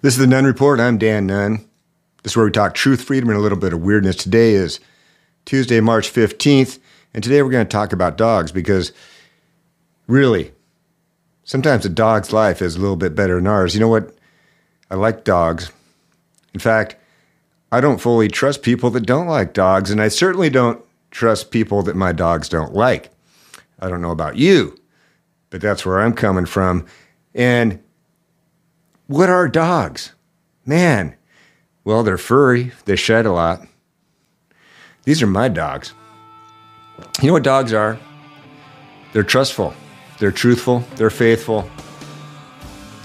This is the Nunn Report. I'm Dan Nunn. This is where we talk truth, freedom, and a little bit of weirdness. Today is Tuesday, March 15th, and today we're going to talk about dogs because really, sometimes a dog's life is a little bit better than ours. You know what? I like dogs. In fact, I don't fully trust people that don't like dogs, and I certainly don't trust people that my dogs don't like. I don't know about you, but that's where I'm coming from. And what are dogs? Man, well, they're furry, they shed a lot. These are my dogs. You know what dogs are? They're trustful, they're truthful, they're faithful,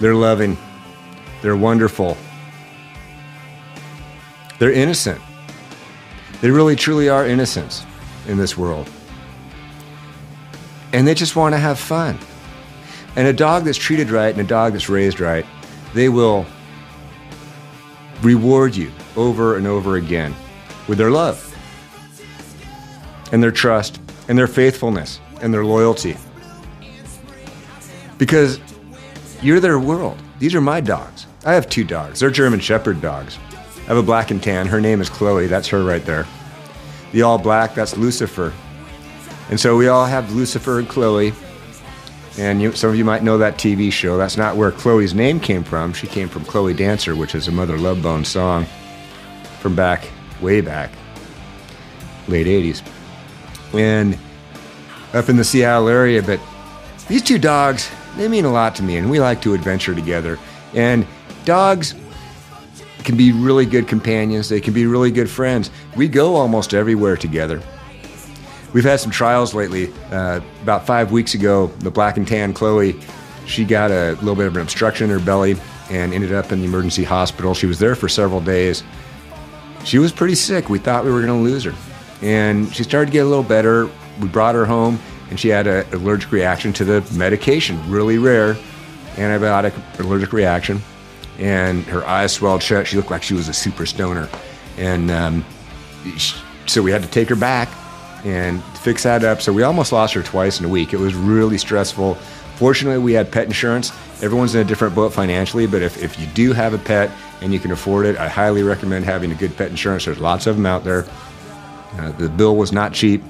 they're loving, they're wonderful, they're innocent. They really, truly are innocents in this world. And they just want to have fun. And a dog that's treated right and a dog that's raised right, they will reward you over and over again with their love and their trust and their faithfulness and their loyalty. Because you're their world. These are my dogs. I have two dogs. They're German Shepherd dogs. I have a black and tan. Her name is Chloe. That's her right there. The all black, that's Lucifer. And so we all have Lucifer and Chloe. And you, some of you might know that TV show. That's not where Chloe's name came from. She came from Chloe Dancer, which is a Mother Love Bone song from back, way back, late 80s. And up in the Seattle area. But these two dogs, they mean a lot to me, and we like to adventure together. And dogs can be really good companions, they can be really good friends. We go almost everywhere together. We've had some trials lately. Uh, about five weeks ago, the black and tan Chloe, she got a little bit of an obstruction in her belly and ended up in the emergency hospital. She was there for several days. She was pretty sick. We thought we were going to lose her. And she started to get a little better. We brought her home, and she had an allergic reaction to the medication, really rare antibiotic allergic reaction. And her eyes swelled shut. She looked like she was a super stoner. And um, so we had to take her back and fix that up. So we almost lost her twice in a week. It was really stressful. Fortunately, we had pet insurance. Everyone's in a different boat financially, but if, if you do have a pet and you can afford it, I highly recommend having a good pet insurance. There's lots of them out there. Uh, the bill was not cheap.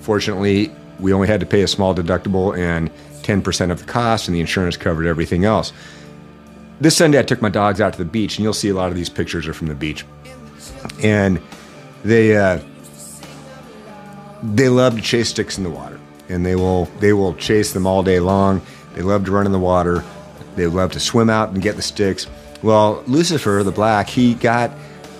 Fortunately, we only had to pay a small deductible and 10% of the cost, and the insurance covered everything else. This Sunday, I took my dogs out to the beach, and you'll see a lot of these pictures are from the beach. And they, uh, they love to chase sticks in the water, and they will they will chase them all day long. They love to run in the water. They love to swim out and get the sticks. Well, Lucifer, the black, he got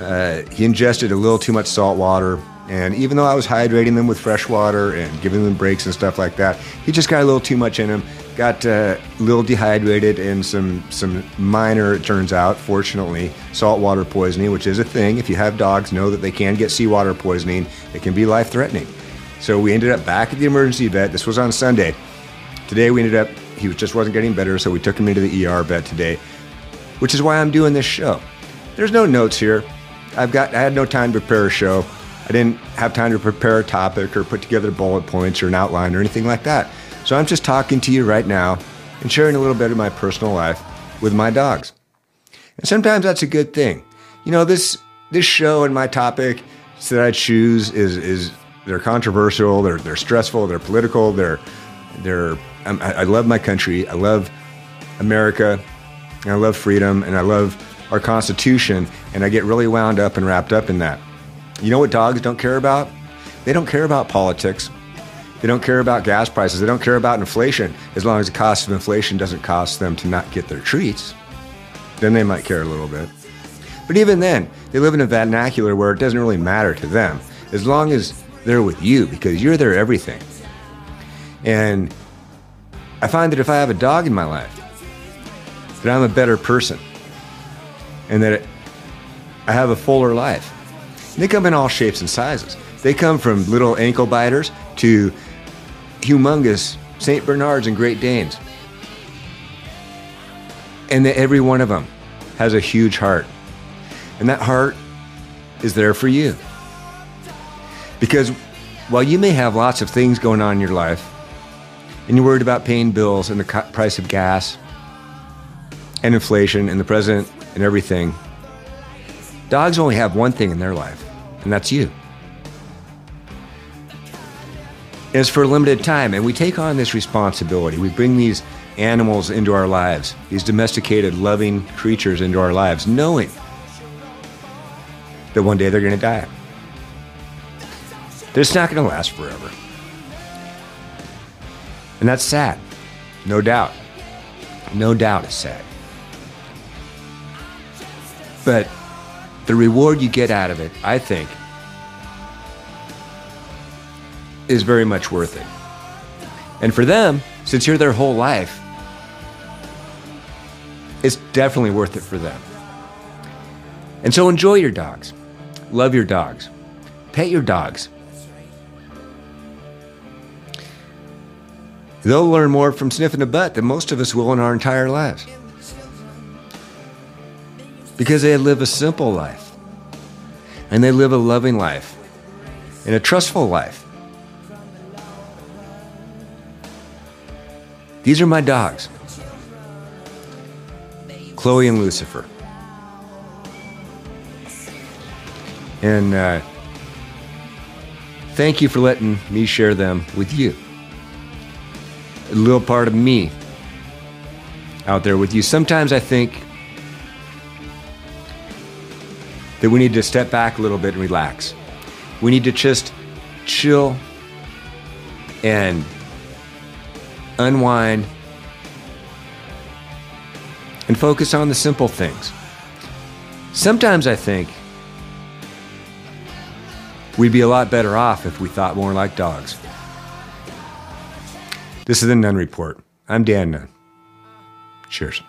uh, he ingested a little too much salt water, and even though I was hydrating them with fresh water and giving them breaks and stuff like that, he just got a little too much in him. Got uh, a little dehydrated and some some minor, it turns out, fortunately, saltwater poisoning, which is a thing. If you have dogs, know that they can get seawater poisoning. It can be life threatening. So we ended up back at the emergency vet. This was on Sunday. Today we ended up, he just wasn't getting better, so we took him into the ER vet today, which is why I'm doing this show. There's no notes here. I've got, I had no time to prepare a show. I didn't have time to prepare a topic or put together bullet points or an outline or anything like that. So I'm just talking to you right now and sharing a little bit of my personal life with my dogs. And sometimes that's a good thing. You know, this this show and my topic that I choose is is they're controversial. They're they're stressful. They're political. They're they're. Um, I, I love my country. I love America. I love freedom, and I love our Constitution. And I get really wound up and wrapped up in that. You know what dogs don't care about? They don't care about politics. They don't care about gas prices. They don't care about inflation. As long as the cost of inflation doesn't cost them to not get their treats, then they might care a little bit. But even then, they live in a vernacular where it doesn't really matter to them. As long as they're with you because you're their everything. And I find that if I have a dog in my life, that I'm a better person and that I have a fuller life. And they come in all shapes and sizes. They come from little ankle biters to humongous St. Bernards and Great Danes. And that every one of them has a huge heart. And that heart is there for you. Because while you may have lots of things going on in your life, and you're worried about paying bills and the price of gas, and inflation and the president and everything, dogs only have one thing in their life, and that's you. And it's for a limited time, and we take on this responsibility. We bring these animals into our lives, these domesticated, loving creatures into our lives, knowing that one day they're going to die. That it's not going to last forever. And that's sad, no doubt. No doubt it's sad. But the reward you get out of it, I think, is very much worth it. And for them, since you're their whole life, it's definitely worth it for them. And so enjoy your dogs. Love your dogs. Pet your dogs. They'll learn more from sniffing a butt than most of us will in our entire lives. Because they live a simple life. And they live a loving life. And a trustful life. These are my dogs Chloe and Lucifer. And uh, thank you for letting me share them with you. Little part of me out there with you. Sometimes I think that we need to step back a little bit and relax. We need to just chill and unwind, and focus on the simple things. Sometimes I think we'd be a lot better off if we thought more like dogs. This is the Nunn Report. I'm Dan Nunn. Cheers.